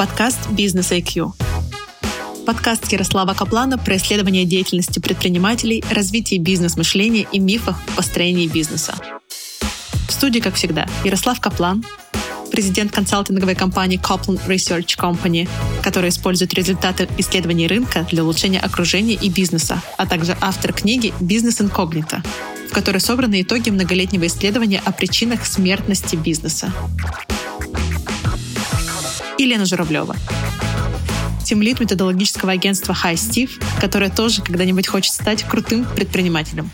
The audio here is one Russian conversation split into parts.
Подкаст «Бизнес IQ». Подкаст Ярослава Каплана про исследование деятельности предпринимателей, развитие бизнес-мышления и мифах в построении бизнеса. В студии, как всегда, Ярослав Каплан, президент консалтинговой компании Copland Research Company, которая использует результаты исследований рынка для улучшения окружения и бизнеса, а также автор книги «Бизнес инкогнито», в которой собраны итоги многолетнего исследования о причинах смертности бизнеса. И Лена Журавлева, тимлит методологического агентства High Steve, которое тоже когда-нибудь хочет стать крутым предпринимателем.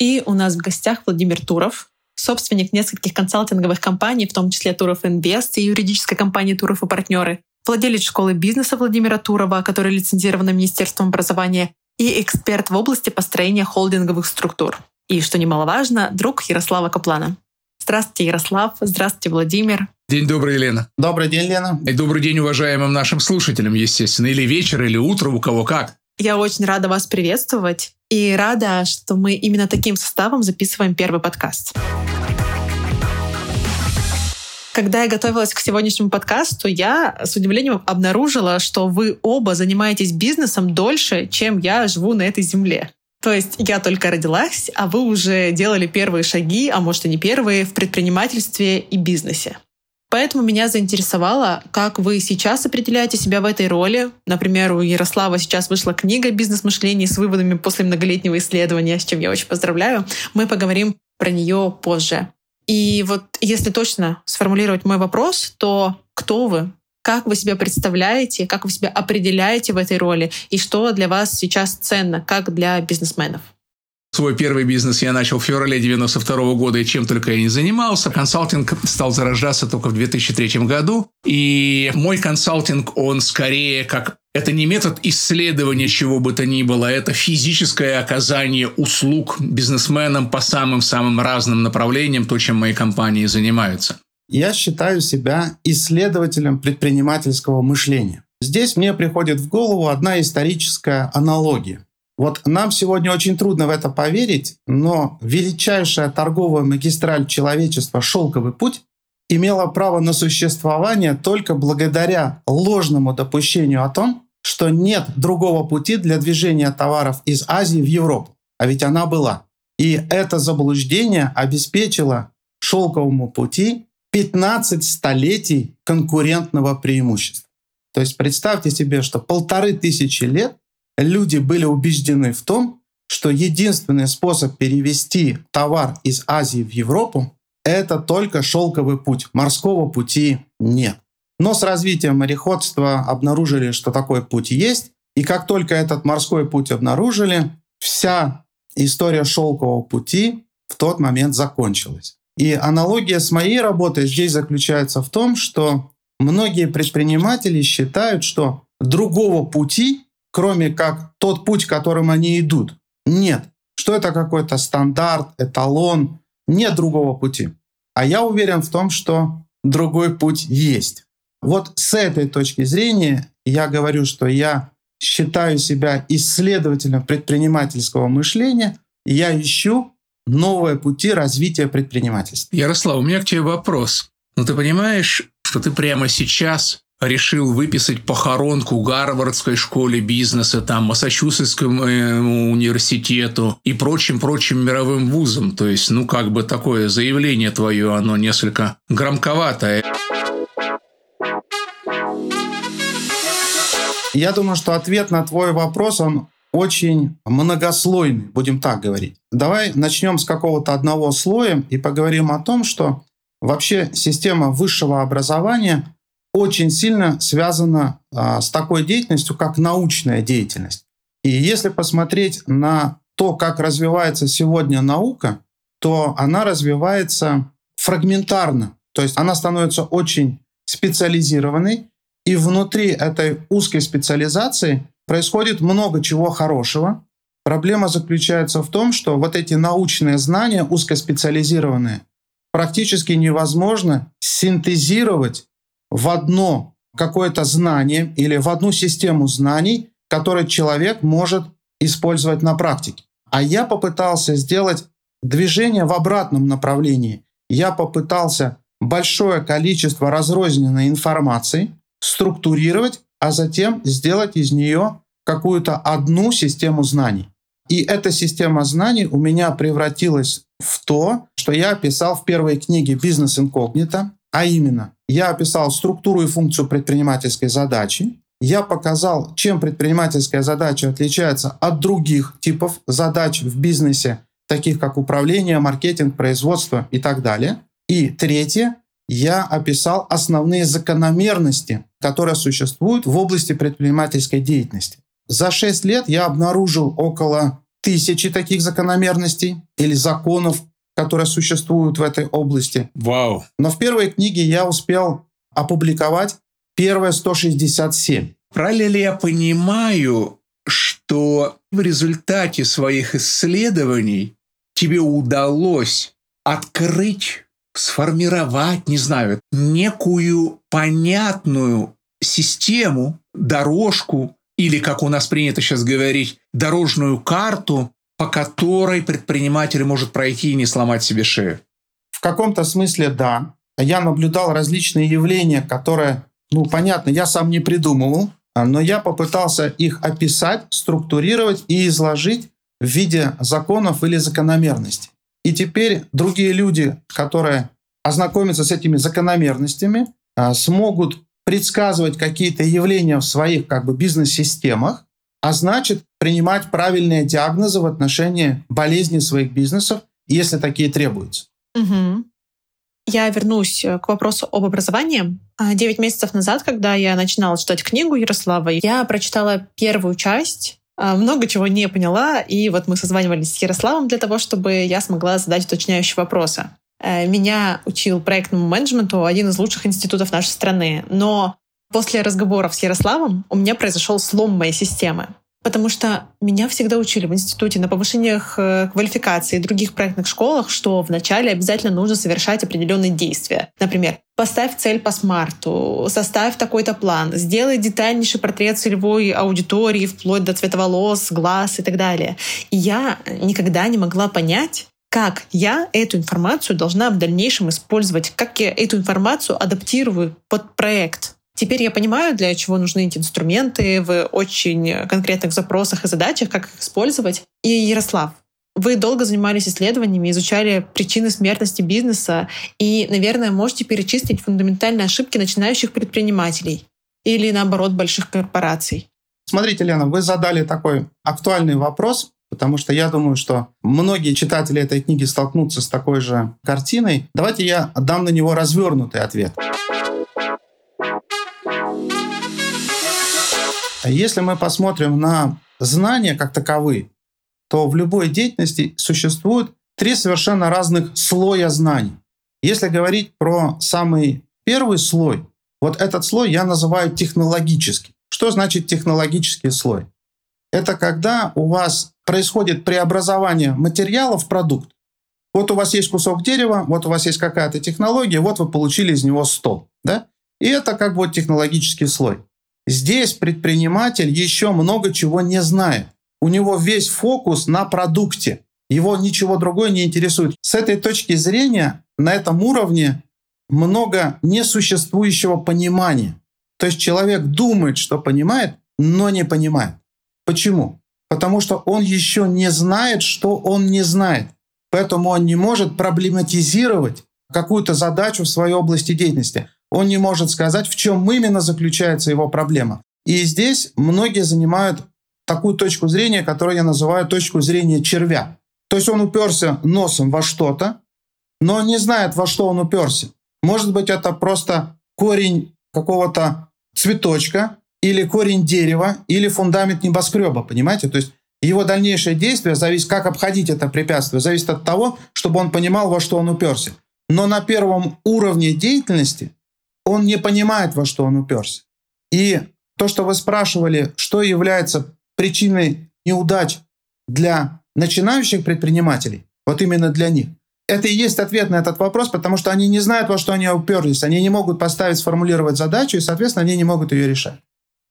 И у нас в гостях Владимир Туров, собственник нескольких консалтинговых компаний, в том числе Туров Инвест и юридической компании Туров и партнеры, владелец школы бизнеса Владимира Турова, которая лицензирована Министерством образования, и эксперт в области построения холдинговых структур. И, что немаловажно, друг Ярослава Каплана. Здравствуйте, Ярослав. Здравствуйте, Владимир. День добрый, Лена. Добрый день, Лена. И добрый день уважаемым нашим слушателям, естественно. Или вечер, или утро, у кого как. Я очень рада вас приветствовать и рада, что мы именно таким составом записываем первый подкаст. Когда я готовилась к сегодняшнему подкасту, я с удивлением обнаружила, что вы оба занимаетесь бизнесом дольше, чем я живу на этой земле. То есть я только родилась, а вы уже делали первые шаги, а может и не первые, в предпринимательстве и бизнесе. Поэтому меня заинтересовало, как вы сейчас определяете себя в этой роли. Например, у Ярослава сейчас вышла книга «Бизнес-мышление» с выводами после многолетнего исследования, с чем я очень поздравляю. Мы поговорим про нее позже. И вот если точно сформулировать мой вопрос, то кто вы? Как вы себя представляете, как вы себя определяете в этой роли и что для вас сейчас ценно, как для бизнесменов? Свой первый бизнес я начал в феврале 92 года, и чем только я не занимался. Консалтинг стал зарождаться только в 2003 году. И мой консалтинг, он скорее как это не метод исследования чего бы то ни было, это физическое оказание услуг бизнесменам по самым-самым разным направлениям, то, чем мои компании занимаются. Я считаю себя исследователем предпринимательского мышления. Здесь мне приходит в голову одна историческая аналогия. Вот нам сегодня очень трудно в это поверить, но величайшая торговая магистраль человечества «Шелковый путь» имела право на существование только благодаря ложному допущению о том, что нет другого пути для движения товаров из Азии в Европу. А ведь она была. И это заблуждение обеспечило шелковому пути 15 столетий конкурентного преимущества. То есть представьте себе, что полторы тысячи лет люди были убеждены в том, что единственный способ перевести товар из Азии в Европу – это только шелковый путь. Морского пути нет. Но с развитием мореходства обнаружили, что такой путь есть. И как только этот морской путь обнаружили, вся история шелкового пути в тот момент закончилась. И аналогия с моей работой здесь заключается в том, что многие предприниматели считают, что другого пути, кроме как тот путь, которым они идут, нет. Что это какой-то стандарт, эталон, нет другого пути. А я уверен в том, что другой путь есть. Вот с этой точки зрения я говорю, что я считаю себя исследователем предпринимательского мышления, я ищу новые пути развития предпринимательства. Ярослав, у меня к тебе вопрос. Ну ты понимаешь, что ты прямо сейчас решил выписать похоронку Гарвардской школе бизнеса, там, Массачусетскому э, университету и прочим-прочим мировым вузам. То есть, ну, как бы такое заявление твое, оно несколько громковатое. Я думаю, что ответ на твой вопрос, он очень многослойный, будем так говорить. Давай начнем с какого-то одного слоя и поговорим о том, что вообще система высшего образования очень сильно связана а, с такой деятельностью, как научная деятельность. И если посмотреть на то, как развивается сегодня наука, то она развивается фрагментарно. То есть она становится очень специализированной, и внутри этой узкой специализации происходит много чего хорошего. Проблема заключается в том, что вот эти научные знания узкоспециализированные практически невозможно синтезировать в одно какое-то знание или в одну систему знаний, которую человек может использовать на практике. А я попытался сделать движение в обратном направлении. Я попытался большое количество разрозненной информации, структурировать, а затем сделать из нее какую-то одну систему знаний. И эта система знаний у меня превратилась в то, что я описал в первой книге «Бизнес инкогнито», а именно, я описал структуру и функцию предпринимательской задачи, я показал, чем предпринимательская задача отличается от других типов задач в бизнесе, таких как управление, маркетинг, производство и так далее. И третье, я описал основные закономерности, которые существуют в области предпринимательской деятельности. За 6 лет я обнаружил около тысячи таких закономерностей или законов, которые существуют в этой области. Вау. Но в первой книге я успел опубликовать первые 167. Правильно ли я понимаю, что в результате своих исследований тебе удалось открыть, сформировать, не знаю, некую понятную систему, дорожку или, как у нас принято сейчас говорить, дорожную карту, по которой предприниматель может пройти и не сломать себе шею? В каком-то смысле да. Я наблюдал различные явления, которые, ну, понятно, я сам не придумывал, но я попытался их описать, структурировать и изложить в виде законов или закономерностей. И теперь другие люди, которые ознакомятся с этими закономерностями, а, смогут предсказывать какие-то явления в своих как бы бизнес-системах, а значит принимать правильные диагнозы в отношении болезней своих бизнесов, если такие требуются. Угу. Я вернусь э, к вопросу об образовании. А, девять месяцев назад, когда я начинала читать книгу Ярослава, я прочитала первую часть, много чего не поняла, и вот мы созванивались с Ярославом для того, чтобы я смогла задать уточняющие вопросы. Э, меня учил проектному менеджменту один из лучших институтов нашей страны. Но после разговоров с Ярославом у меня произошел слом моей системы. Потому что меня всегда учили в институте на повышениях э, квалификации и других проектных школах, что вначале обязательно нужно совершать определенные действия. Например, поставь цель по смарту, составь такой-то план, сделай детальнейший портрет целевой аудитории, вплоть до цвета волос, глаз и так далее. И я никогда не могла понять, как я эту информацию должна в дальнейшем использовать, как я эту информацию адаптирую под проект. Теперь я понимаю, для чего нужны эти инструменты в очень конкретных запросах и задачах, как их использовать. И Ярослав, вы долго занимались исследованиями, изучали причины смертности бизнеса и, наверное, можете перечислить фундаментальные ошибки начинающих предпринимателей или, наоборот, больших корпораций. Смотрите, Лена, вы задали такой актуальный вопрос, потому что я думаю, что многие читатели этой книги столкнутся с такой же картиной. Давайте я дам на него развернутый ответ. Если мы посмотрим на знания как таковые, то в любой деятельности существует три совершенно разных слоя знаний. Если говорить про самый первый слой, вот этот слой я называю технологический. Что значит технологический слой? Это когда у вас происходит преобразование материала в продукт. Вот у вас есть кусок дерева, вот у вас есть какая-то технология, вот вы получили из него стол. Да? И это как бы технологический слой. Здесь предприниматель еще много чего не знает. У него весь фокус на продукте. Его ничего другое не интересует. С этой точки зрения на этом уровне много несуществующего понимания. То есть человек думает, что понимает, но не понимает. Почему? Потому что он еще не знает, что он не знает. Поэтому он не может проблематизировать какую-то задачу в своей области деятельности он не может сказать, в чем именно заключается его проблема. И здесь многие занимают такую точку зрения, которую я называю точку зрения червя. То есть он уперся носом во что-то, но не знает, во что он уперся. Может быть, это просто корень какого-то цветочка, или корень дерева, или фундамент небоскреба, понимаете? То есть его дальнейшее действие зависит, как обходить это препятствие, зависит от того, чтобы он понимал, во что он уперся. Но на первом уровне деятельности он не понимает, во что он уперся. И то, что вы спрашивали, что является причиной неудач для начинающих предпринимателей, вот именно для них, это и есть ответ на этот вопрос, потому что они не знают, во что они уперлись, они не могут поставить, сформулировать задачу, и, соответственно, они не могут ее решать.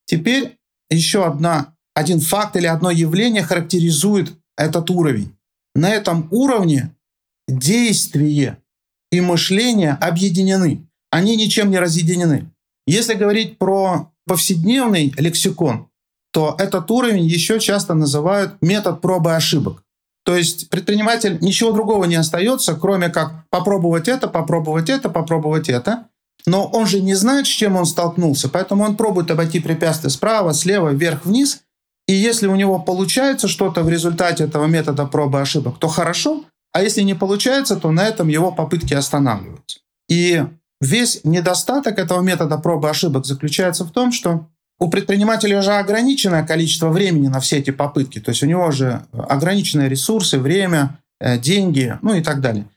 Теперь еще одна, один факт или одно явление характеризует этот уровень. На этом уровне действие и мышление объединены. Они ничем не разъединены. Если говорить про повседневный лексикон, то этот уровень еще часто называют метод пробы ошибок. То есть предприниматель ничего другого не остается, кроме как попробовать это, попробовать это, попробовать это. Но он же не знает, с чем он столкнулся, поэтому он пробует обойти препятствия справа, слева, вверх, вниз. И если у него получается что-то в результате этого метода пробы ошибок, то хорошо, а если не получается, то на этом его попытки останавливаются. И весь недостаток этого метода пробы ошибок заключается в том, что у предпринимателя же ограниченное количество времени на все эти попытки. То есть у него же ограниченные ресурсы, время, э, деньги, ну и так далее.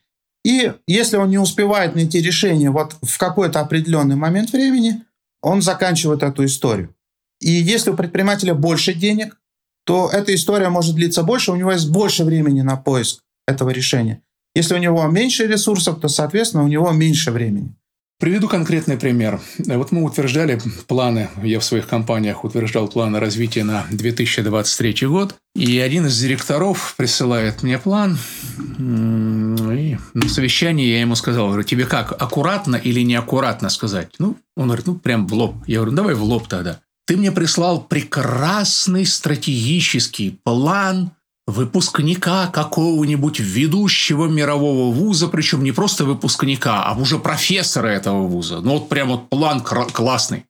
И если он не успевает найти решение вот в какой-то определенный момент времени, он заканчивает эту историю. И если у предпринимателя больше денег, то эта история может длиться больше, у него есть больше времени на поиск этого решения. Если у него меньше ресурсов, то, соответственно, у него меньше времени. Приведу конкретный пример. Вот мы утверждали планы, я в своих компаниях утверждал планы развития на 2023 год, и один из директоров присылает мне план, и на совещании я ему сказал, говорю, тебе как, аккуратно или неаккуратно сказать? Ну, он говорит, ну, прям в лоб. Я говорю, давай в лоб тогда. Ты мне прислал прекрасный стратегический план выпускника какого-нибудь ведущего мирового вуза, причем не просто выпускника, а уже профессора этого вуза. Ну вот прям вот план классный.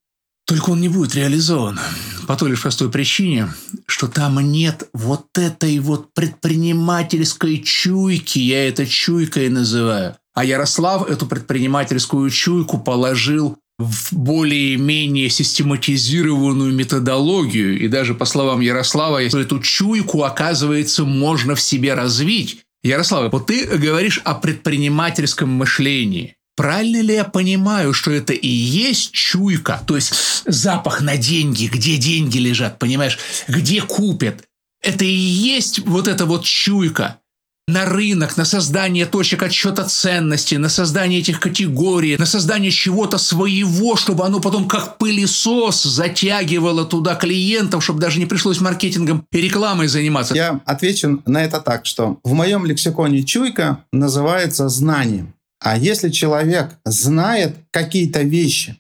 Только он не будет реализован. По той лишь простой причине, что там нет вот этой вот предпринимательской чуйки, я это чуйкой называю. А Ярослав эту предпринимательскую чуйку положил в более-менее систематизированную методологию. И даже по словам Ярослава, эту чуйку, оказывается, можно в себе развить. Ярослав, вот ты говоришь о предпринимательском мышлении. Правильно ли я понимаю, что это и есть чуйка? То есть запах на деньги, где деньги лежат, понимаешь? Где купят? Это и есть вот эта вот чуйка на рынок, на создание точек отсчета ценности, на создание этих категорий, на создание чего-то своего, чтобы оно потом как пылесос затягивало туда клиентов, чтобы даже не пришлось маркетингом и рекламой заниматься. Я отвечу на это так, что в моем лексиконе чуйка называется знанием. А если человек знает какие-то вещи,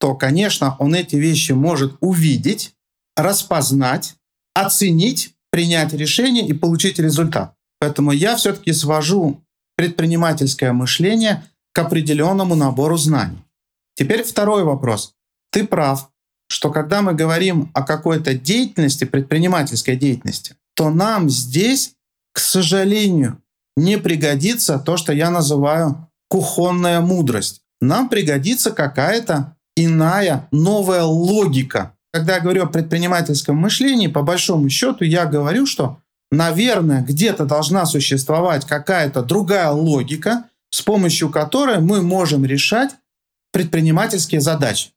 то, конечно, он эти вещи может увидеть, распознать, оценить, принять решение и получить результат. Поэтому я все-таки свожу предпринимательское мышление к определенному набору знаний. Теперь второй вопрос. Ты прав, что когда мы говорим о какой-то деятельности, предпринимательской деятельности, то нам здесь, к сожалению, не пригодится то, что я называю кухонная мудрость. Нам пригодится какая-то иная новая логика. Когда я говорю о предпринимательском мышлении, по большому счету я говорю, что наверное, где-то должна существовать какая-то другая логика, с помощью которой мы можем решать предпринимательские задачи.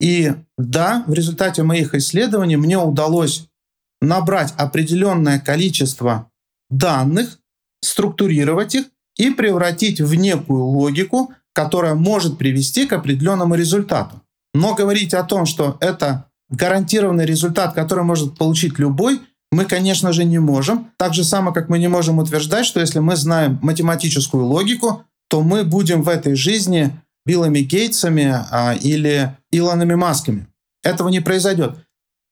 И да, в результате моих исследований мне удалось набрать определенное количество данных, структурировать их и превратить в некую логику, которая может привести к определенному результату. Но говорить о том, что это гарантированный результат, который может получить любой, мы, конечно же, не можем. Так же само, как мы не можем утверждать, что если мы знаем математическую логику, то мы будем в этой жизни Биллами Гейтсами а, или Илонами Масками. Этого не произойдет.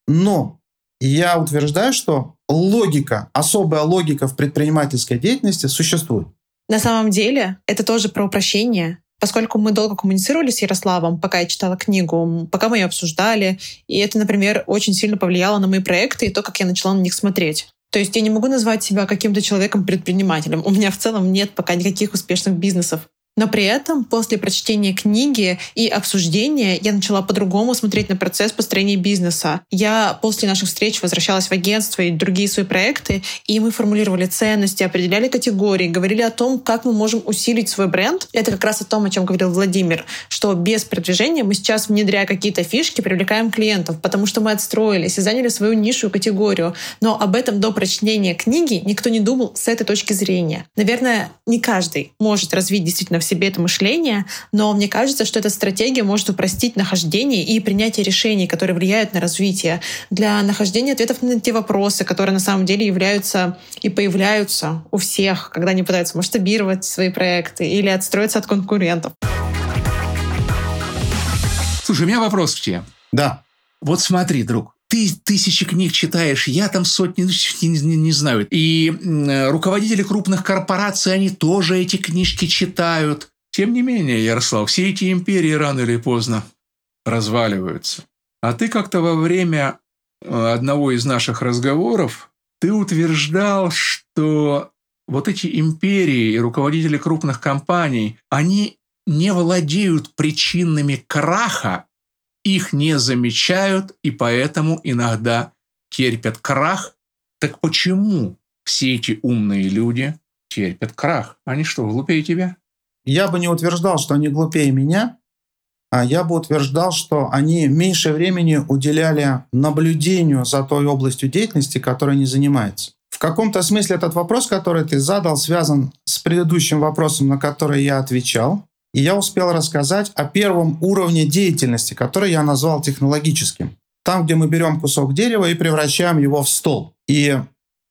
Но я утверждаю, что логика, особая логика в предпринимательской деятельности существует. На самом деле это тоже про упрощение. Поскольку мы долго коммуницировали с Ярославом, пока я читала книгу, пока мы ее обсуждали, и это, например, очень сильно повлияло на мои проекты и то, как я начала на них смотреть. То есть я не могу назвать себя каким-то человеком-предпринимателем. У меня в целом нет пока никаких успешных бизнесов. Но при этом после прочтения книги и обсуждения я начала по-другому смотреть на процесс построения бизнеса. Я после наших встреч возвращалась в агентство и другие свои проекты, и мы формулировали ценности, определяли категории, говорили о том, как мы можем усилить свой бренд. Это как раз о том, о чем говорил Владимир, что без продвижения мы сейчас, внедряя какие-то фишки, привлекаем клиентов, потому что мы отстроились и заняли свою нишу и категорию. Но об этом до прочтения книги никто не думал с этой точки зрения. Наверное, не каждый может развить действительно себе это мышление, но мне кажется, что эта стратегия может упростить нахождение и принятие решений, которые влияют на развитие, для нахождения ответов на те вопросы, которые на самом деле являются и появляются у всех, когда они пытаются масштабировать свои проекты или отстроиться от конкурентов. Слушай, у меня вопрос к тебе. Да. Вот смотри, друг, ты тысячи книг читаешь, я там сотни, не, не, не знаю. И руководители крупных корпораций, они тоже эти книжки читают. Тем не менее, Ярослав, все эти империи рано или поздно разваливаются. А ты как-то во время э, одного из наших разговоров ты утверждал, что вот эти империи и руководители крупных компаний, они не владеют причинами краха их не замечают и поэтому иногда терпят крах. Так почему все эти умные люди терпят крах? Они что, глупее тебя? Я бы не утверждал, что они глупее меня, а я бы утверждал, что они меньше времени уделяли наблюдению за той областью деятельности, которой они занимаются. В каком-то смысле этот вопрос, который ты задал, связан с предыдущим вопросом, на который я отвечал. И я успел рассказать о первом уровне деятельности, который я назвал технологическим. Там, где мы берем кусок дерева и превращаем его в стол. И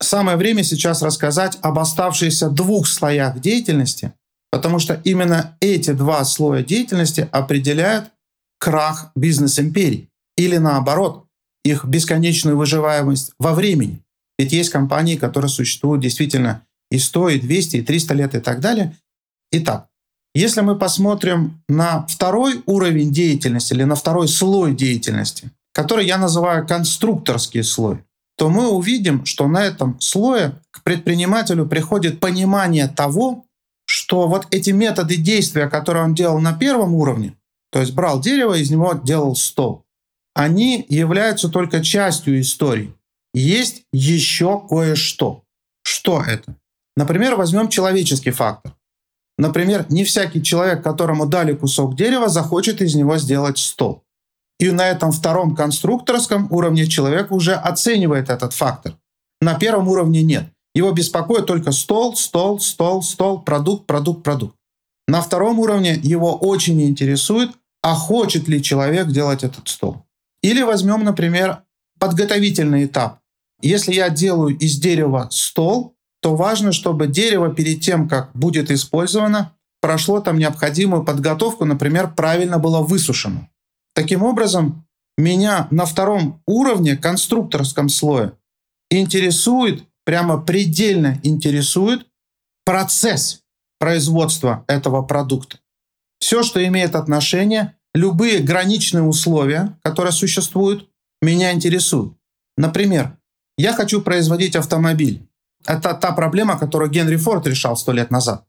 самое время сейчас рассказать об оставшихся двух слоях деятельности, потому что именно эти два слоя деятельности определяют крах бизнес-империй. Или наоборот, их бесконечную выживаемость во времени. Ведь есть компании, которые существуют действительно и 100, и 200, и 300 лет и так далее. Итак, если мы посмотрим на второй уровень деятельности или на второй слой деятельности, который я называю конструкторский слой, то мы увидим, что на этом слое к предпринимателю приходит понимание того, что вот эти методы действия, которые он делал на первом уровне, то есть брал дерево, из него делал стол, они являются только частью истории. Есть еще кое-что. Что это? Например, возьмем человеческий фактор. Например, не всякий человек, которому дали кусок дерева, захочет из него сделать стол. И на этом втором конструкторском уровне человек уже оценивает этот фактор. На первом уровне нет. Его беспокоит только стол, стол, стол, стол, продукт, продукт, продукт. На втором уровне его очень интересует, а хочет ли человек делать этот стол. Или возьмем, например, подготовительный этап. Если я делаю из дерева стол, то важно, чтобы дерево перед тем, как будет использовано, прошло там необходимую подготовку, например, правильно было высушено. Таким образом, меня на втором уровне, конструкторском слое, интересует, прямо предельно интересует процесс производства этого продукта. Все, что имеет отношение, любые граничные условия, которые существуют, меня интересуют. Например, я хочу производить автомобиль. Это та проблема, которую Генри Форд решал сто лет назад.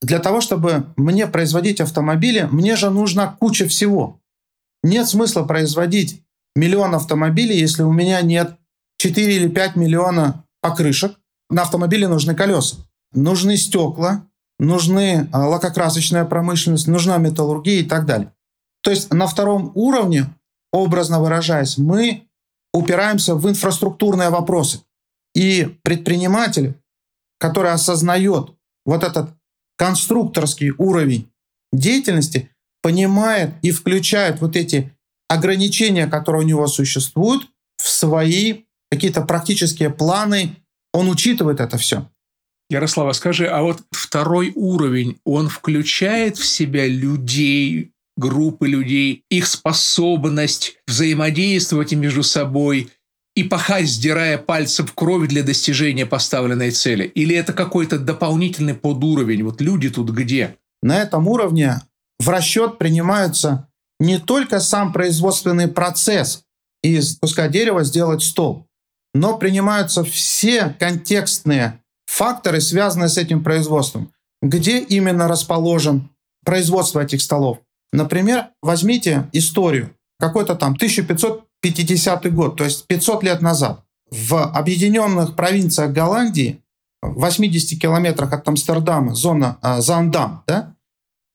Для того, чтобы мне производить автомобили, мне же нужна куча всего. Нет смысла производить миллион автомобилей, если у меня нет 4 или 5 миллиона покрышек. На автомобиле нужны колеса, нужны стекла, нужны а, лакокрасочная промышленность, нужна металлургия и так далее. То есть на втором уровне, образно выражаясь, мы упираемся в инфраструктурные вопросы. И предприниматель, который осознает вот этот конструкторский уровень деятельности, понимает и включает вот эти ограничения, которые у него существуют, в свои какие-то практические планы. Он учитывает это все. Ярослава, скажи, а вот второй уровень, он включает в себя людей, группы людей, их способность взаимодействовать между собой, и пахать, сдирая пальцы в кровь для достижения поставленной цели? Или это какой-то дополнительный подуровень? Вот люди тут где? На этом уровне в расчет принимаются не только сам производственный процесс из куска дерева сделать стол, но принимаются все контекстные факторы, связанные с этим производством. Где именно расположен производство этих столов? Например, возьмите историю. Какой-то там 1500 50 год, то есть 500 лет назад, в объединенных провинциях Голландии, в 80 километрах от Амстердама, зона э, Зандам, да,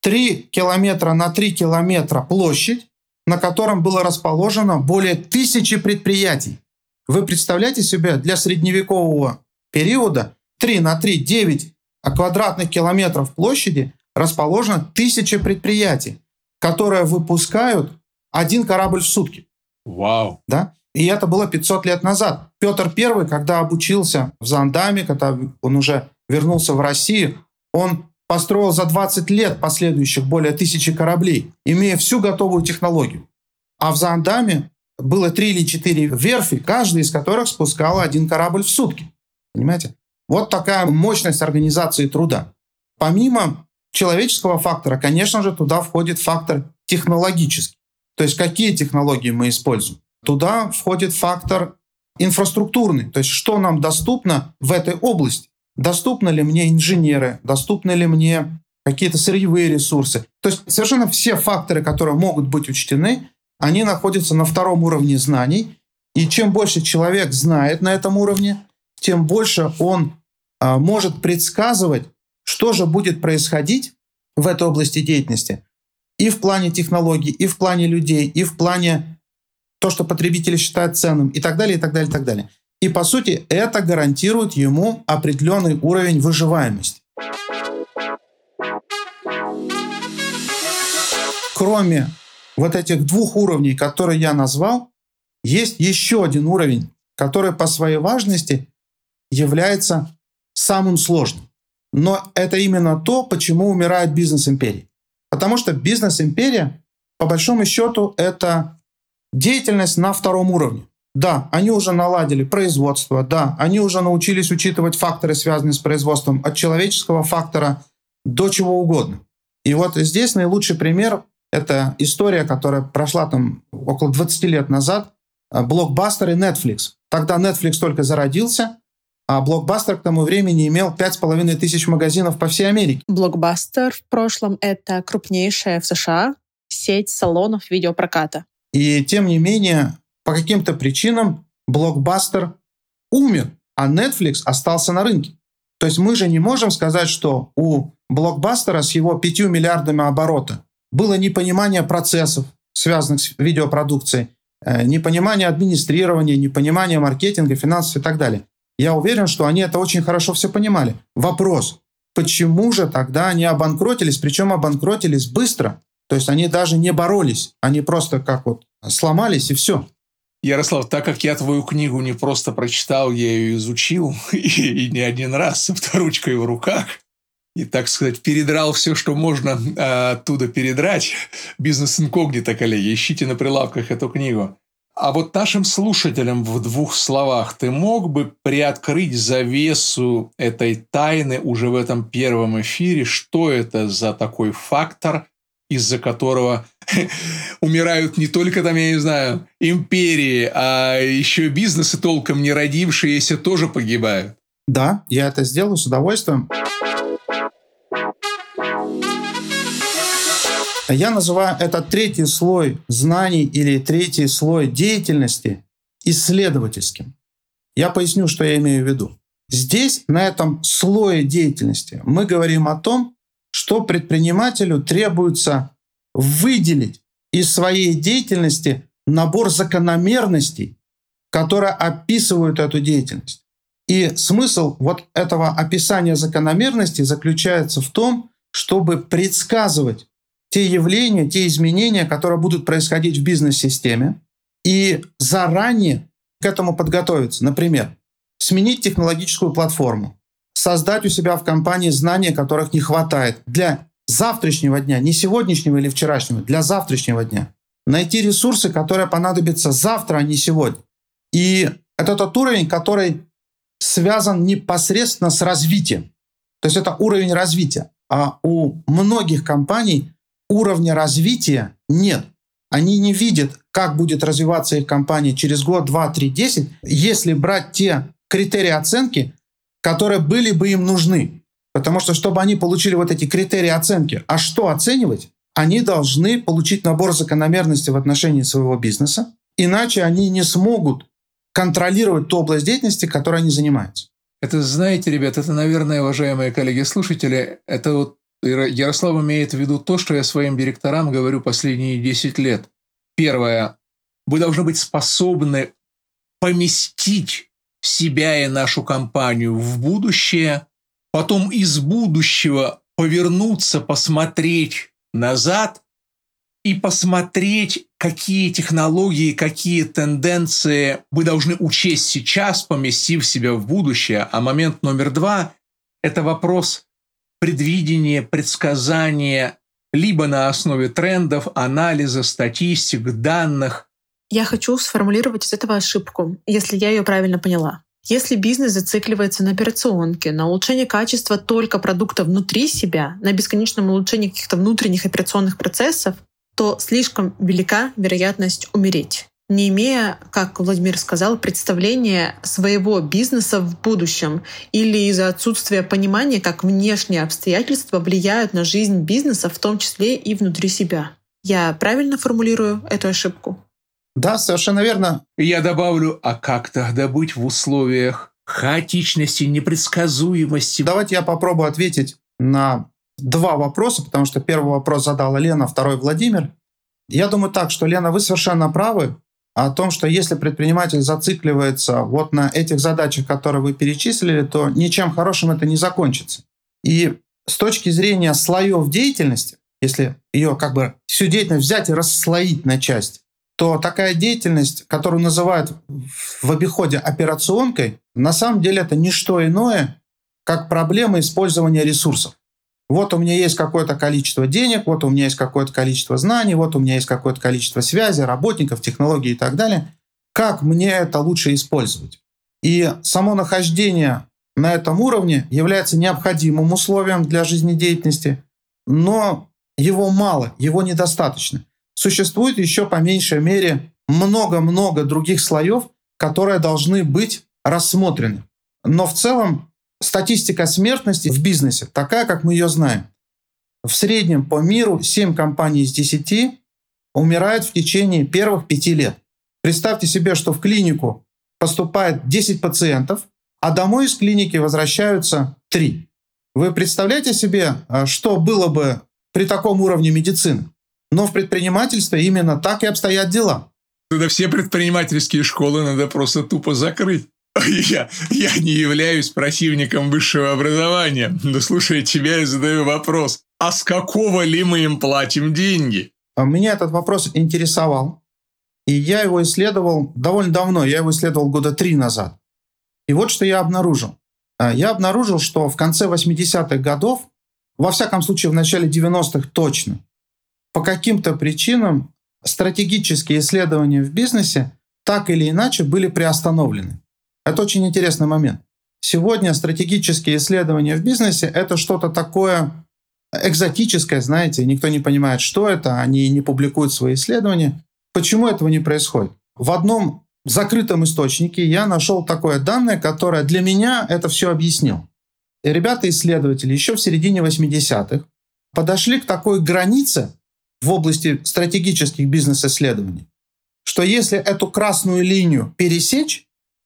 3 километра на 3 километра площадь, на котором было расположено более тысячи предприятий. Вы представляете себе для средневекового периода 3 на 3, 9 квадратных километров площади, расположено тысячи предприятий, которые выпускают один корабль в сутки. Вау. Да? И это было 500 лет назад. Петр I, когда обучился в Зандаме, когда он уже вернулся в Россию, он построил за 20 лет последующих более тысячи кораблей, имея всю готовую технологию. А в Зандаме было три или четыре верфи, каждая из которых спускала один корабль в сутки. Понимаете? Вот такая мощность организации труда. Помимо человеческого фактора, конечно же, туда входит фактор технологический. То есть какие технологии мы используем. Туда входит фактор инфраструктурный, то есть что нам доступно в этой области. Доступны ли мне инженеры, доступны ли мне какие-то сырьевые ресурсы. То есть совершенно все факторы, которые могут быть учтены, они находятся на втором уровне знаний. И чем больше человек знает на этом уровне, тем больше он а, может предсказывать, что же будет происходить в этой области деятельности и в плане технологий, и в плане людей, и в плане то, что потребители считают ценным, и так далее, и так далее, и так далее. И по сути это гарантирует ему определенный уровень выживаемости. Кроме вот этих двух уровней, которые я назвал, есть еще один уровень, который по своей важности является самым сложным. Но это именно то, почему умирает бизнес-империи. Потому что бизнес-империя, по большому счету, это деятельность на втором уровне. Да, они уже наладили производство, да, они уже научились учитывать факторы, связанные с производством, от человеческого фактора до чего угодно. И вот здесь наилучший пример – это история, которая прошла там около 20 лет назад, блокбастер и Netflix. Тогда Netflix только зародился, а Блокбастер к тому времени имел 5,5 тысяч магазинов по всей Америке. Блокбастер в прошлом — это крупнейшая в США сеть салонов видеопроката. И тем не менее, по каким-то причинам Блокбастер умер, а Netflix остался на рынке. То есть мы же не можем сказать, что у Блокбастера с его 5 миллиардами оборота было непонимание процессов, связанных с видеопродукцией, э, непонимание администрирования, непонимание маркетинга, финансов и так далее. Я уверен, что они это очень хорошо все понимали. Вопрос, почему же тогда они обанкротились, причем обанкротились быстро? То есть они даже не боролись, они просто как вот сломались и все. Ярослав, так как я твою книгу не просто прочитал, я ее изучил и, и не один раз с авторучкой в руках, и, так сказать, передрал все, что можно а, оттуда передрать. Бизнес инкогнито, коллеги, ищите на прилавках эту книгу. А вот нашим слушателям в двух словах ты мог бы приоткрыть завесу этой тайны уже в этом первом эфире? Что это за такой фактор, из-за которого умирают не только там, я не знаю, империи, а еще бизнесы толком не родившиеся тоже погибают? Да, я это сделаю с удовольствием. Я называю это третий слой знаний или третий слой деятельности исследовательским. Я поясню, что я имею в виду. Здесь, на этом слое деятельности, мы говорим о том, что предпринимателю требуется выделить из своей деятельности набор закономерностей, которые описывают эту деятельность. И смысл вот этого описания закономерностей заключается в том, чтобы предсказывать те явления, те изменения, которые будут происходить в бизнес-системе, и заранее к этому подготовиться. Например, сменить технологическую платформу, создать у себя в компании знания, которых не хватает для завтрашнего дня, не сегодняшнего или вчерашнего, для завтрашнего дня. Найти ресурсы, которые понадобятся завтра, а не сегодня. И это тот уровень, который связан непосредственно с развитием. То есть это уровень развития. А у многих компаний уровня развития нет. Они не видят, как будет развиваться их компания через год, два, три, десять, если брать те критерии оценки, которые были бы им нужны. Потому что, чтобы они получили вот эти критерии оценки, а что оценивать, они должны получить набор закономерностей в отношении своего бизнеса, иначе они не смогут контролировать ту область деятельности, которой они занимаются. Это, знаете, ребят, это, наверное, уважаемые коллеги-слушатели, это вот Ярослав имеет в виду то, что я своим директорам говорю последние 10 лет. Первое. Вы должны быть способны поместить себя и нашу компанию в будущее, потом из будущего повернуться, посмотреть назад и посмотреть, какие технологии, какие тенденции вы должны учесть сейчас, поместив себя в будущее. А момент номер два – это вопрос предвидения, предсказания, либо на основе трендов, анализа, статистик, данных. Я хочу сформулировать из этого ошибку, если я ее правильно поняла. Если бизнес зацикливается на операционке, на улучшении качества только продукта внутри себя, на бесконечном улучшении каких-то внутренних операционных процессов, то слишком велика вероятность умереть не имея, как Владимир сказал, представления своего бизнеса в будущем или из-за отсутствия понимания, как внешние обстоятельства влияют на жизнь бизнеса, в том числе и внутри себя. Я правильно формулирую эту ошибку? Да, совершенно верно. Я добавлю, а как тогда быть в условиях хаотичности, непредсказуемости? Давайте я попробую ответить на два вопроса, потому что первый вопрос задала Лена, второй Владимир. Я думаю так, что, Лена, вы совершенно правы о том, что если предприниматель зацикливается вот на этих задачах, которые вы перечислили, то ничем хорошим это не закончится. И с точки зрения слоев деятельности, если ее как бы всю деятельность взять и расслоить на части, то такая деятельность, которую называют в обиходе операционкой, на самом деле это не что иное, как проблема использования ресурсов. Вот у меня есть какое-то количество денег, вот у меня есть какое-то количество знаний, вот у меня есть какое-то количество связи, работников, технологий и так далее. Как мне это лучше использовать? И само нахождение на этом уровне является необходимым условием для жизнедеятельности, но его мало, его недостаточно. Существует еще по меньшей мере много-много других слоев, которые должны быть рассмотрены. Но в целом статистика смертности в бизнесе такая, как мы ее знаем. В среднем по миру 7 компаний из 10 умирают в течение первых 5 лет. Представьте себе, что в клинику поступает 10 пациентов, а домой из клиники возвращаются 3. Вы представляете себе, а, что было бы при таком уровне медицины? Но в предпринимательстве именно так и обстоят дела. Тогда все предпринимательские школы надо просто тупо закрыть. Я, я не являюсь противником высшего образования, но слушая тебя, я задаю вопрос, а с какого ли мы им платим деньги? А меня этот вопрос интересовал, и я его исследовал довольно давно, я его исследовал года три назад. И вот что я обнаружил. А, я обнаружил, что в конце 80-х годов, во всяком случае в начале 90-х точно, по каким-то причинам стратегические исследования в бизнесе так или иначе были приостановлены. Это очень интересный момент. Сегодня стратегические исследования в бизнесе – это что-то такое экзотическое, знаете, никто не понимает, что это, они не публикуют свои исследования. Почему этого не происходит? В одном закрытом источнике я нашел такое данное, которое для меня это все объяснил. И ребята-исследователи еще в середине 80-х подошли к такой границе в области стратегических бизнес-исследований, что если эту красную линию пересечь,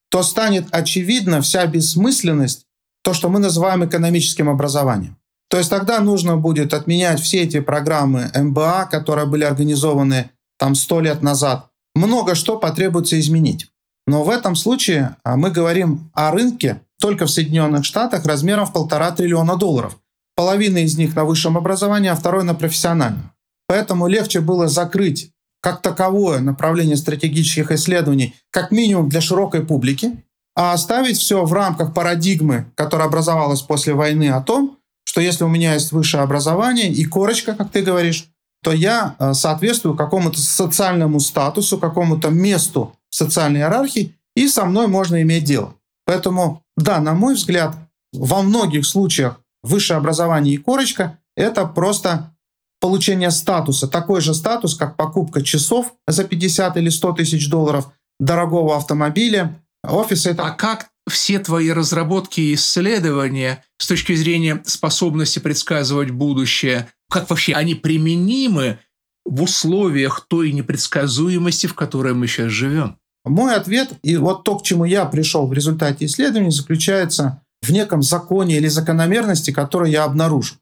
то станет очевидна вся бессмысленность, то, что мы называем экономическим образованием. То есть тогда нужно будет отменять все эти программы МБА, которые были организованы там сто лет назад. Много что потребуется изменить. Но в этом случае а, мы говорим о рынке только в Соединенных Штатах размером в полтора триллиона долларов. Половина из них на высшем образовании, а второй на профессиональном. Поэтому легче было закрыть как таковое направление стратегических исследований, как минимум для широкой публики, а оставить все в рамках парадигмы, которая образовалась после войны о том, что если у меня есть высшее образование и корочка, как ты говоришь, то я э, соответствую какому-то социальному статусу, какому-то месту в социальной иерархии, и со мной можно иметь дело. Поэтому, да, на мой взгляд, во многих случаях высшее образование и корочка – это просто получения статуса, такой же статус, как покупка часов за 50 или 100 тысяч долларов, дорогого автомобиля, офиса. Это... А как все твои разработки и исследования с точки зрения способности предсказывать будущее, как вообще они применимы в условиях той непредсказуемости, в которой мы сейчас живем? Мой ответ, и вот то, к чему я пришел в результате исследования, заключается в неком законе или закономерности, которую я обнаружил.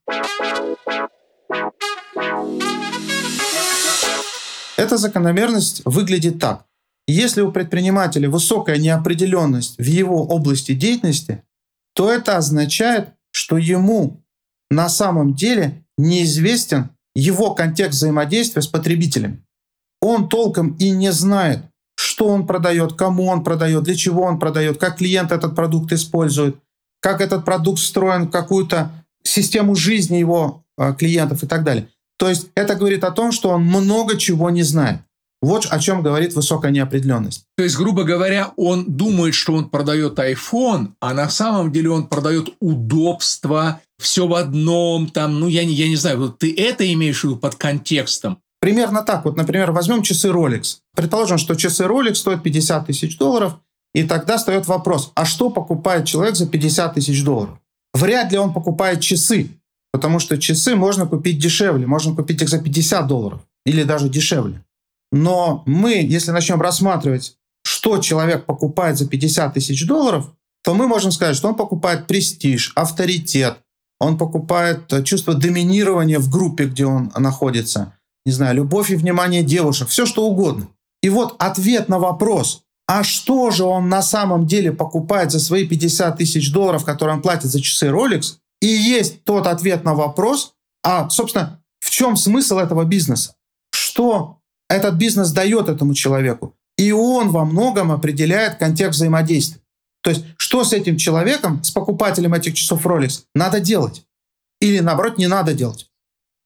Эта закономерность выглядит так. Если у предпринимателя высокая неопределенность в его области деятельности, то это означает, что ему на самом деле неизвестен его контекст взаимодействия с потребителями. Он толком и не знает, что он продает, кому он продает, для чего он продает, как клиент этот продукт использует, как этот продукт встроен в какую-то систему жизни его а, клиентов и так далее. То есть это говорит о том, что он много чего не знает. Вот о чем говорит высокая неопределенность. То есть, грубо говоря, он думает, что он продает iPhone, а на самом деле он продает удобство, все в одном, там, ну, я не, я не знаю, вот ты это имеешь в виду под контекстом? Примерно так. Вот, например, возьмем часы Rolex. Предположим, что часы Rolex стоят 50 тысяч долларов, и тогда встает вопрос, а что покупает человек за 50 тысяч долларов? Вряд ли он покупает часы, потому что часы можно купить дешевле, можно купить их за 50 долларов или даже дешевле. Но мы, если начнем рассматривать, что человек покупает за 50 тысяч долларов, то мы можем сказать, что он покупает престиж, авторитет, он покупает э, чувство доминирования в группе, где он находится, не знаю, любовь и внимание девушек, все что угодно. И вот ответ на вопрос, а что же он на самом деле покупает за свои 50 тысяч долларов, которые он платит за часы Rolex, и есть тот ответ на вопрос, а, собственно, в чем смысл этого бизнеса? Что этот бизнес дает этому человеку? И он во многом определяет контекст взаимодействия. То есть, что с этим человеком, с покупателем этих часов Rolex, надо делать? Или, наоборот, не надо делать?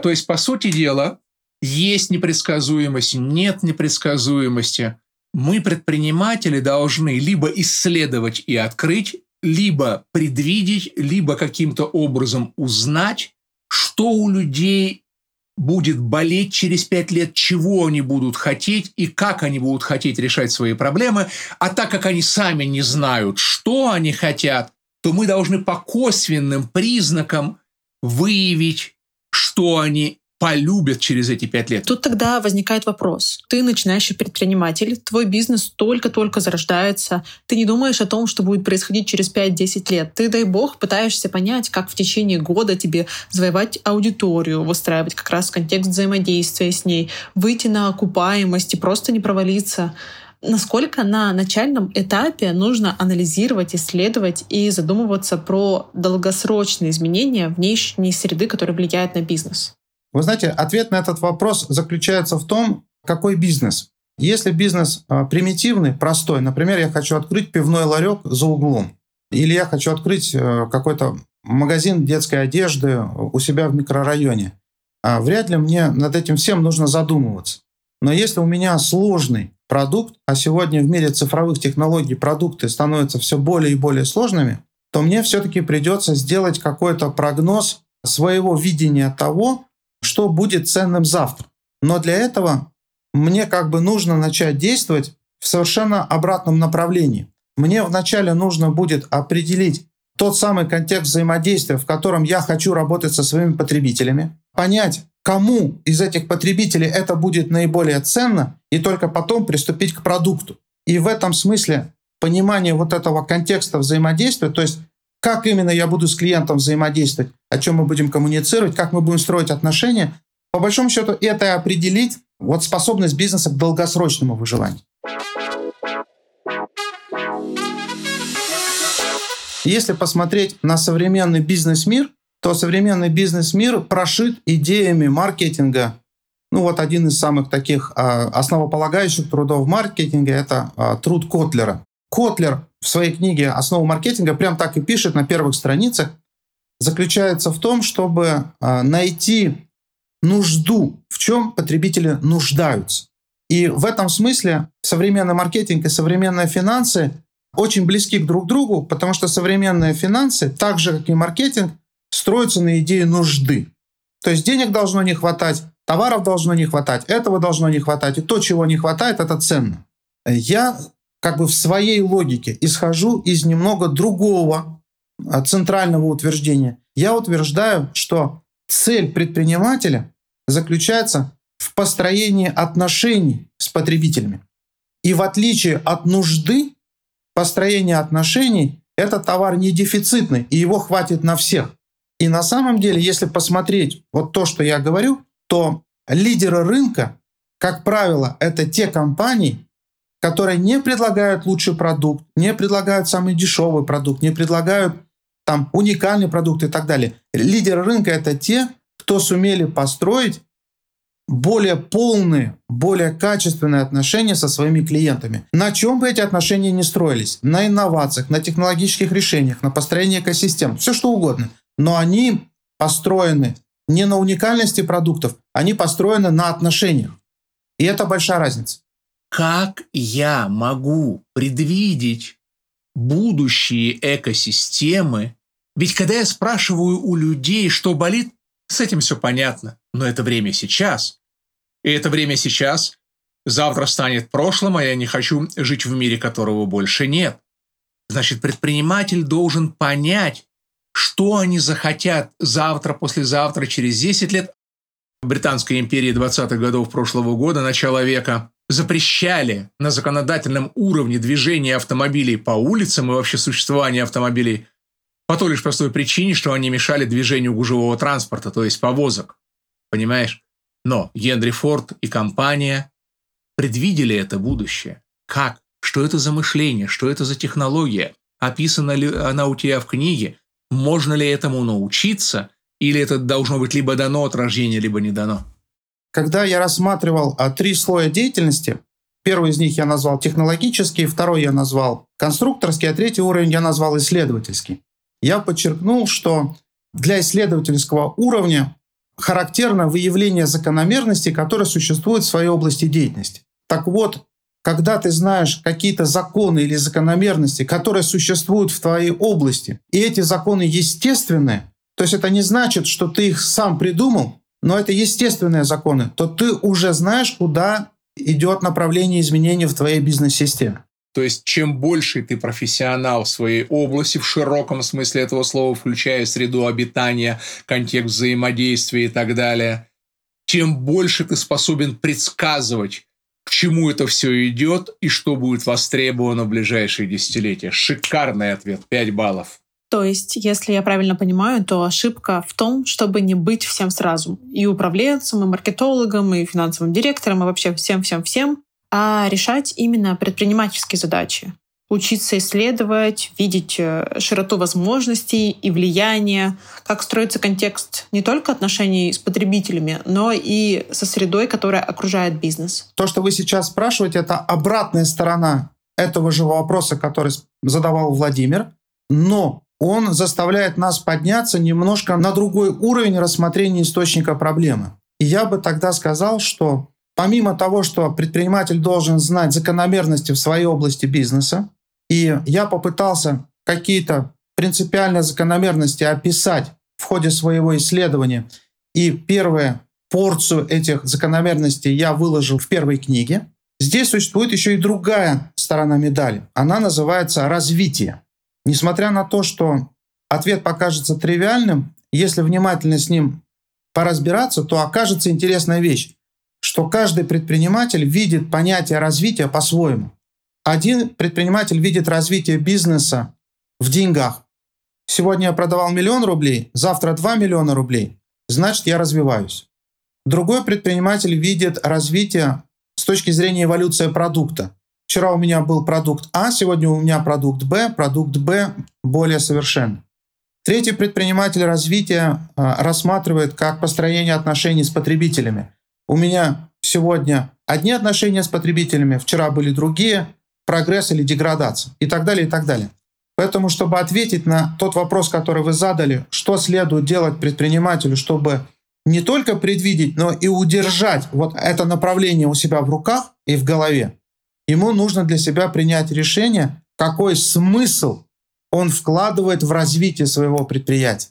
То есть, по сути дела, есть непредсказуемость, нет непредсказуемости. Мы, предприниматели, должны либо исследовать и открыть, либо предвидеть, либо каким-то образом узнать, что у людей будет болеть через пять лет, чего они будут хотеть и как они будут хотеть решать свои проблемы. А так как они сами не знают, что они хотят, то мы должны по косвенным признакам выявить, что они полюбят через эти пять лет. Тут тогда возникает вопрос. Ты начинающий предприниматель, твой бизнес только-только зарождается, ты не думаешь о том, что будет происходить через 5-10 лет. Ты, дай бог, пытаешься понять, как в течение года тебе завоевать аудиторию, выстраивать как раз контекст взаимодействия с ней, выйти на окупаемость и просто не провалиться насколько на начальном этапе нужно анализировать, исследовать и задумываться про долгосрочные изменения внешней среды, которые влияют на бизнес? Вы знаете, ответ на этот вопрос заключается в том, какой бизнес. Если бизнес а, примитивный, простой, например, я хочу открыть пивной ларек за углом, или я хочу открыть э, какой-то магазин детской одежды у себя в микрорайоне, а, вряд ли мне над этим всем нужно задумываться. Но если у меня сложный продукт, а сегодня в мире цифровых технологий продукты становятся все более и более сложными, то мне все-таки придется сделать какой-то прогноз своего видения того, что будет ценным завтра. Но для этого мне как бы нужно начать действовать в совершенно обратном направлении. Мне вначале нужно будет определить тот самый контекст взаимодействия, в котором я хочу работать со своими потребителями, понять, кому из этих потребителей это будет наиболее ценно, и только потом приступить к продукту. И в этом смысле понимание вот этого контекста взаимодействия, то есть как именно я буду с клиентом взаимодействовать, о чем мы будем коммуницировать, как мы будем строить отношения. По большому счету это и определить вот способность бизнеса к долгосрочному выживанию. Если посмотреть на современный бизнес-мир, то современный бизнес-мир прошит идеями маркетинга. Ну вот один из самых таких а, основополагающих трудов маркетинга – это а, труд Котлера. Котлер в своей книге «Основа маркетинга» прям так и пишет на первых страницах, заключается в том, чтобы а, найти нужду, в чем потребители нуждаются. И в этом смысле современный маркетинг и современные финансы очень близки друг другу, потому что современные финансы, так же как и маркетинг, строятся на идее нужды. То есть денег должно не хватать, товаров должно не хватать, этого должно не хватать, и то, чего не хватает, это ценно. Я как бы в своей логике исхожу из немного другого а, центрального утверждения. Я утверждаю, что цель предпринимателя заключается в построении отношений с потребителями. И в отличие от нужды, построение отношений – это товар не дефицитный, и его хватит на всех. И на самом деле, если посмотреть вот то, что я говорю, то лидеры рынка, как правило, это те компании, которые не предлагают лучший продукт, не предлагают самый дешевый продукт, не предлагают там уникальный продукт и так далее. Лидеры рынка – это те, кто сумели построить более полные, более качественные отношения со своими клиентами. На чем бы эти отношения не строились? На инновациях, на технологических решениях, на построении экосистем, все что угодно. Но они построены не на уникальности продуктов, они построены на отношениях. И это большая разница. Как я могу предвидеть будущие экосистемы? Ведь когда я спрашиваю у людей, что болит, с этим все понятно. Но это время сейчас. И это время сейчас завтра станет прошлым, а я не хочу жить в мире, которого больше нет. Значит, предприниматель должен понять, что они захотят завтра, послезавтра, через 10 лет. В Британской империи 20-х годов прошлого года, начала века, запрещали на законодательном уровне движение автомобилей по улицам и вообще существование автомобилей по той лишь простой причине, что они мешали движению гужевого транспорта, то есть повозок. Понимаешь? Но Генри Форд и компания предвидели это будущее. Как? Что это за мышление? Что это за технология? Описана ли она у тебя в книге? Можно ли этому научиться? Или это должно быть либо дано от рождения, либо не дано? Когда я рассматривал а, три слоя деятельности, первый из них я назвал технологический, второй я назвал конструкторский, а третий уровень я назвал исследовательский. Я подчеркнул, что для исследовательского уровня характерно выявление закономерностей, которые существуют в своей области деятельности. Так вот, когда ты знаешь какие-то законы или закономерности, которые существуют в твоей области, и эти законы естественные, то есть это не значит, что ты их сам придумал, но это естественные законы, то ты уже знаешь, куда идет направление изменений в твоей бизнес-системе. То есть, чем больше ты профессионал в своей области, в широком смысле этого слова, включая среду обитания, контекст взаимодействия и так далее, тем больше ты способен предсказывать, к чему это все идет и что будет востребовано в ближайшие десятилетия. Шикарный ответ, 5 баллов. То есть, если я правильно понимаю, то ошибка в том, чтобы не быть всем сразу. И управленцем, и маркетологом, и финансовым директором, и вообще всем-всем-всем, а решать именно предпринимательские задачи. Учиться исследовать, видеть э, широту возможностей и влияния, как строится контекст не только отношений с потребителями, но и со средой, которая окружает бизнес. То, что вы сейчас спрашиваете, это обратная сторона этого же вопроса, который задавал Владимир, но он заставляет нас подняться немножко на другой уровень рассмотрения источника проблемы. И я бы тогда сказал, что помимо того, что предприниматель должен знать закономерности в своей области бизнеса, и я попытался какие-то принципиальные закономерности описать в ходе своего исследования, и первую порцию этих закономерностей я выложил в первой книге. Здесь существует еще и другая сторона медали. Она называется развитие. Несмотря на то, что ответ покажется тривиальным, если внимательно с ним поразбираться, то окажется интересная вещь, что каждый предприниматель видит понятие развития по-своему. Один предприниматель видит развитие бизнеса в деньгах. Сегодня я продавал миллион рублей, завтра 2 миллиона рублей, значит я развиваюсь. Другой предприниматель видит развитие с точки зрения эволюции продукта. Вчера у меня был продукт А, сегодня у меня продукт Б, продукт Б более совершенный. Третий предприниматель развития а, рассматривает как построение отношений с потребителями. У меня сегодня одни отношения с потребителями, вчера были другие, прогресс или деградация и так далее, и так далее. Поэтому, чтобы ответить на тот вопрос, который вы задали, что следует делать предпринимателю, чтобы не только предвидеть, но и удержать вот это направление у себя в руках и в голове, ему нужно для себя принять решение, какой смысл он вкладывает в развитие своего предприятия.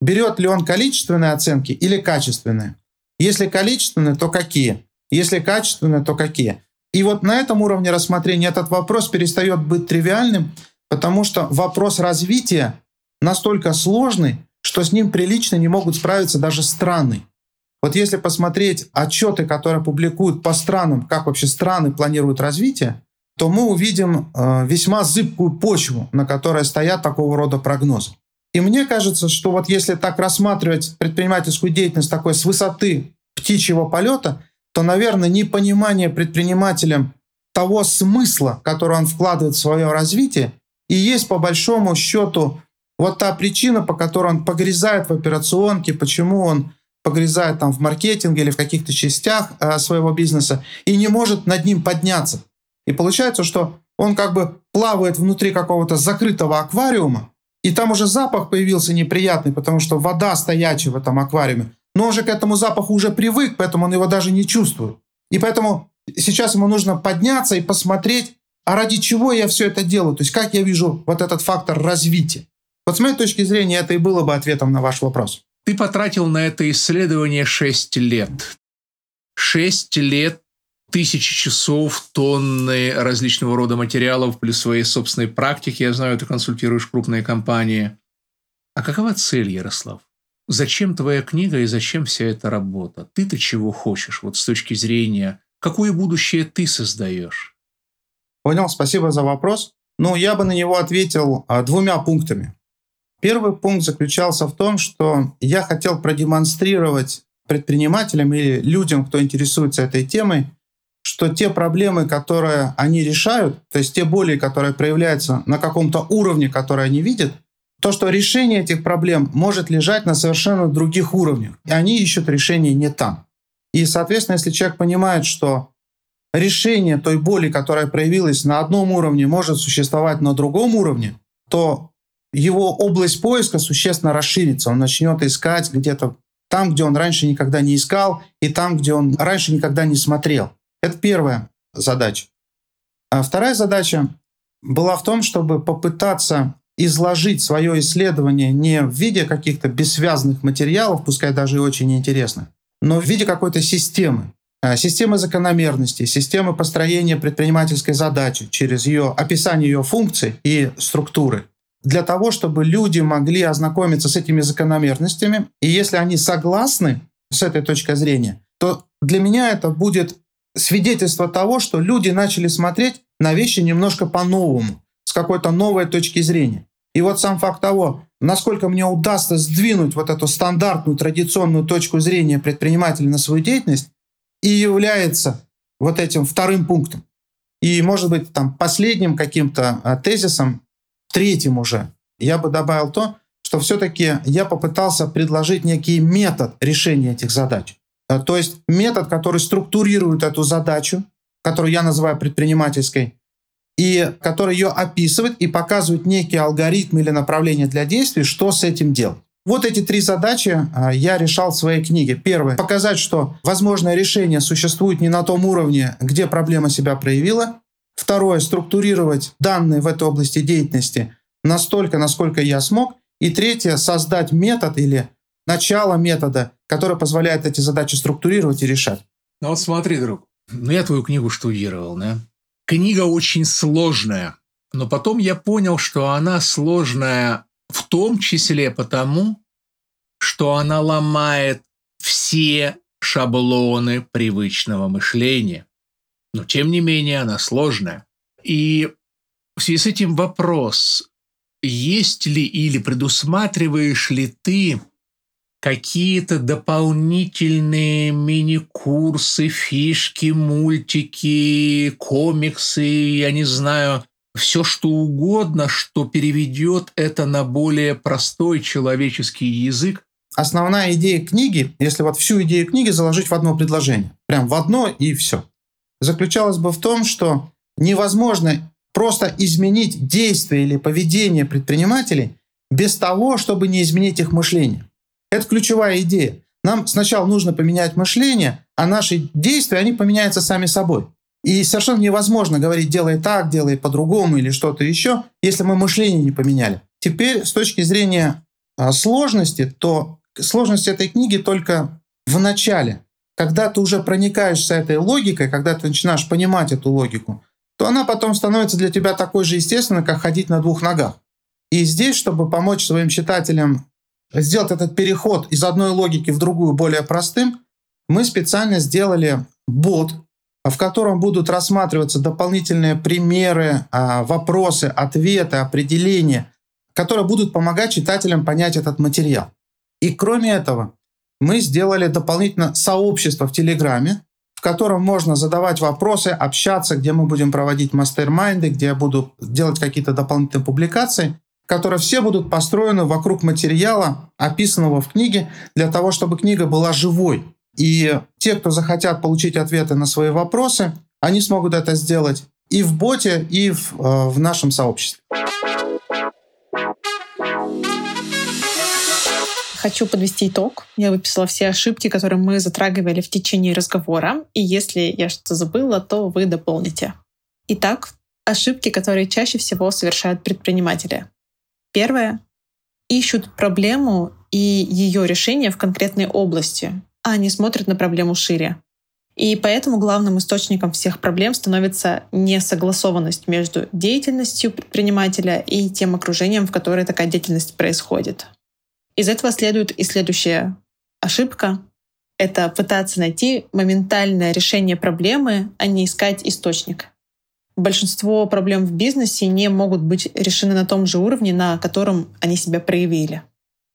Берет ли он количественные оценки или качественные? Если количественные, то какие? Если качественные, то какие? И вот на этом уровне рассмотрения этот вопрос перестает быть тривиальным, потому что вопрос развития настолько сложный, что с ним прилично не могут справиться даже страны. Вот если посмотреть отчеты, которые публикуют по странам, как вообще страны планируют развитие, то мы увидим э, весьма зыбкую почву, на которой стоят такого рода прогнозы. И мне кажется, что вот если так рассматривать предпринимательскую деятельность такой с высоты птичьего полета, то, наверное, непонимание предпринимателем того смысла, который он вкладывает в свое развитие, и есть по большому счету Вот та причина, по которой он погрязает в операционке, почему он погрязает там в маркетинге или в каких-то частях э, своего бизнеса и не может над ним подняться. И получается, что он как бы плавает внутри какого-то закрытого аквариума, и там уже запах появился неприятный, потому что вода стоячая в этом аквариуме. Но он же к этому запаху уже привык, поэтому он его даже не чувствует. И поэтому сейчас ему нужно подняться и посмотреть, а ради чего я все это делаю, то есть как я вижу вот этот фактор развития. Вот с моей точки зрения это и было бы ответом на ваш вопрос. Ты потратил на это исследование 6 лет. 6 лет, тысячи часов, тонны различного рода материалов, плюс своей собственной практики. Я знаю, ты консультируешь крупные компании. А какова цель, Ярослав? Зачем твоя книга и зачем вся эта работа? Ты-то чего хочешь, вот с точки зрения, какое будущее ты создаешь? Понял, спасибо за вопрос. Ну, я бы на него ответил а, двумя пунктами. Первый пункт заключался в том, что я хотел продемонстрировать предпринимателям или людям, кто интересуется этой темой, что те проблемы, которые они решают, то есть те боли, которые проявляются на каком-то уровне, который они видят, то, что решение этих проблем может лежать на совершенно других уровнях, и они ищут решение не там. И, соответственно, если человек понимает, что решение той боли, которая проявилась на одном уровне, может существовать на другом уровне, то его область поиска существенно расширится. Он начнет искать где-то там, где он раньше никогда не искал, и там, где он раньше никогда не смотрел. Это первая задача. А вторая задача была в том, чтобы попытаться изложить свое исследование не в виде каких-то бессвязных материалов, пускай даже и очень интересных, но в виде какой-то системы. А, системы закономерностей, системы построения предпринимательской задачи через ее описание ее функций и структуры – для того, чтобы люди могли ознакомиться с этими закономерностями. И если они согласны с этой точкой зрения, то для меня это будет свидетельство того, что люди начали смотреть на вещи немножко по-новому, с какой-то новой точки зрения. И вот сам факт того, насколько мне удастся сдвинуть вот эту стандартную традиционную точку зрения предпринимателя на свою деятельность, и является вот этим вторым пунктом. И, может быть, там последним каким-то а, тезисом третьим уже я бы добавил то, что все-таки я попытался предложить некий метод решения этих задач. Э, то есть метод, который структурирует эту задачу, которую я называю предпринимательской, и который ее описывает и показывает некий алгоритм или направление для действий, что с этим делать. Вот эти три задачи э, я решал в своей книге. Первое – показать, что возможное решение существует не на том уровне, где проблема себя проявила. Второе, структурировать данные в этой области деятельности настолько, насколько я смог. И третье, создать метод или начало метода, который позволяет эти задачи структурировать и решать. Ну вот смотри, друг, ну я твою книгу штудировал, да? Книга очень сложная, но потом я понял, что она сложная в том числе потому, что она ломает все шаблоны привычного мышления но тем не менее она сложная. И в связи с этим вопрос, есть ли или предусматриваешь ли ты какие-то дополнительные мини-курсы, фишки, мультики, комиксы, я не знаю, все что угодно, что переведет это на более простой человеческий язык. Основная идея книги, если вот всю идею книги заложить в одно предложение, прям в одно и все – заключалась бы в том, что невозможно просто изменить действия или поведение предпринимателей без того, чтобы не изменить их мышление. Это ключевая идея. Нам сначала нужно поменять мышление, а наши действия, они поменяются сами собой. И совершенно невозможно говорить «делай так», «делай по-другому» или что-то еще, если мы мышление не поменяли. Теперь с точки зрения а, сложности, то сложность этой книги только в начале когда ты уже проникаешься этой логикой, когда ты начинаешь понимать эту логику, то она потом становится для тебя такой же естественной, как ходить на двух ногах. И здесь, чтобы помочь своим читателям сделать этот переход из одной логики в другую более простым, мы специально сделали бот, в котором будут рассматриваться дополнительные примеры, а, вопросы, ответы, определения, которые будут помогать читателям понять этот материал. И кроме этого, мы сделали дополнительно сообщество в Телеграме, в котором можно задавать вопросы, общаться, где мы будем проводить мастер-майнды, где я буду делать какие-то дополнительные публикации. которые все будут построены вокруг материала, описанного в книге, для того, чтобы книга была живой. И те, кто захотят получить ответы на свои вопросы, они смогут это сделать и в боте, и в, э, в нашем сообществе. Хочу подвести итог. Я выписала все ошибки, которые мы затрагивали в течение разговора. И если я что-то забыла, то вы дополните. Итак, ошибки, которые чаще всего совершают предприниматели. Первое. Ищут проблему и ее решение в конкретной области, а не смотрят на проблему шире. И поэтому главным источником всех проблем становится несогласованность между деятельностью предпринимателя и тем окружением, в которое такая деятельность происходит. Из этого следует и следующая ошибка. Это пытаться найти моментальное решение проблемы, а не искать источник. Большинство проблем в бизнесе не могут быть решены на том же уровне, на котором они себя проявили.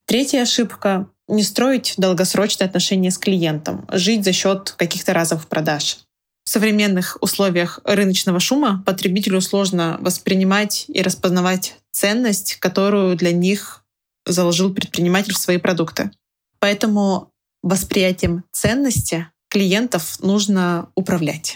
Третья ошибка не строить долгосрочные отношения с клиентом, жить за счет каких-то разовых продаж. В современных условиях рыночного шума потребителю сложно воспринимать и распознавать ценность, которую для них заложил предприниматель в свои продукты. Поэтому восприятием ценности клиентов нужно управлять.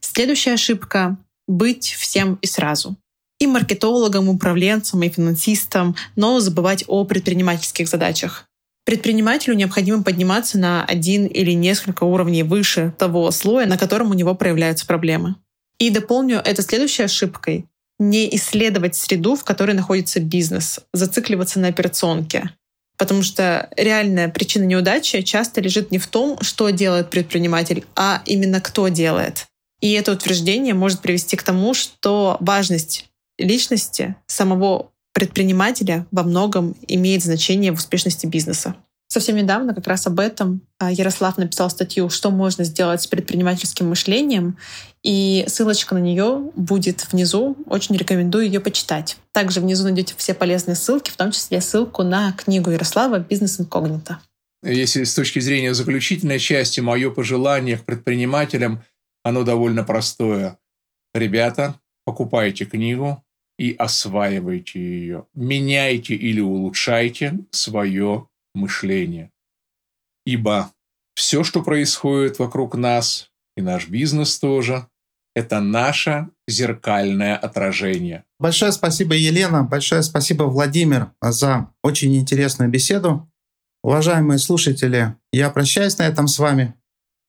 Следующая ошибка — быть всем и сразу. И маркетологом, управленцем, и финансистом, но забывать о предпринимательских задачах. Предпринимателю необходимо подниматься на один или несколько уровней выше того слоя, на котором у него проявляются проблемы. И дополню это следующей ошибкой. Не исследовать среду, в которой находится бизнес, зацикливаться на операционке. Потому что реальная причина неудачи часто лежит не в том, что делает предприниматель, а именно кто делает. И это утверждение может привести к тому, что важность личности самого предпринимателя во многом имеет значение в успешности бизнеса. Совсем недавно как раз об этом а, Ярослав написал статью «Что можно сделать с предпринимательским мышлением», и ссылочка на нее будет внизу. Очень рекомендую ее почитать. Также внизу найдете все полезные ссылки, в том числе ссылку на книгу Ярослава «Бизнес инкогнито». Если с точки зрения заключительной части, мое пожелание к предпринимателям, оно довольно простое. Ребята, покупайте книгу, и осваивайте ее. Меняйте или улучшайте свое мышление. Ибо все, что происходит вокруг нас, и наш бизнес тоже, это наше зеркальное отражение. Большое спасибо, Елена. Большое спасибо, Владимир, за очень интересную беседу. Уважаемые слушатели, я прощаюсь на этом с вами.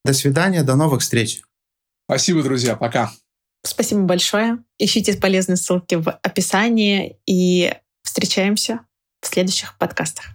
До свидания, до новых встреч. Спасибо, друзья. Пока. Спасибо большое. Ищите полезные ссылки в описании и встречаемся в следующих подкастах.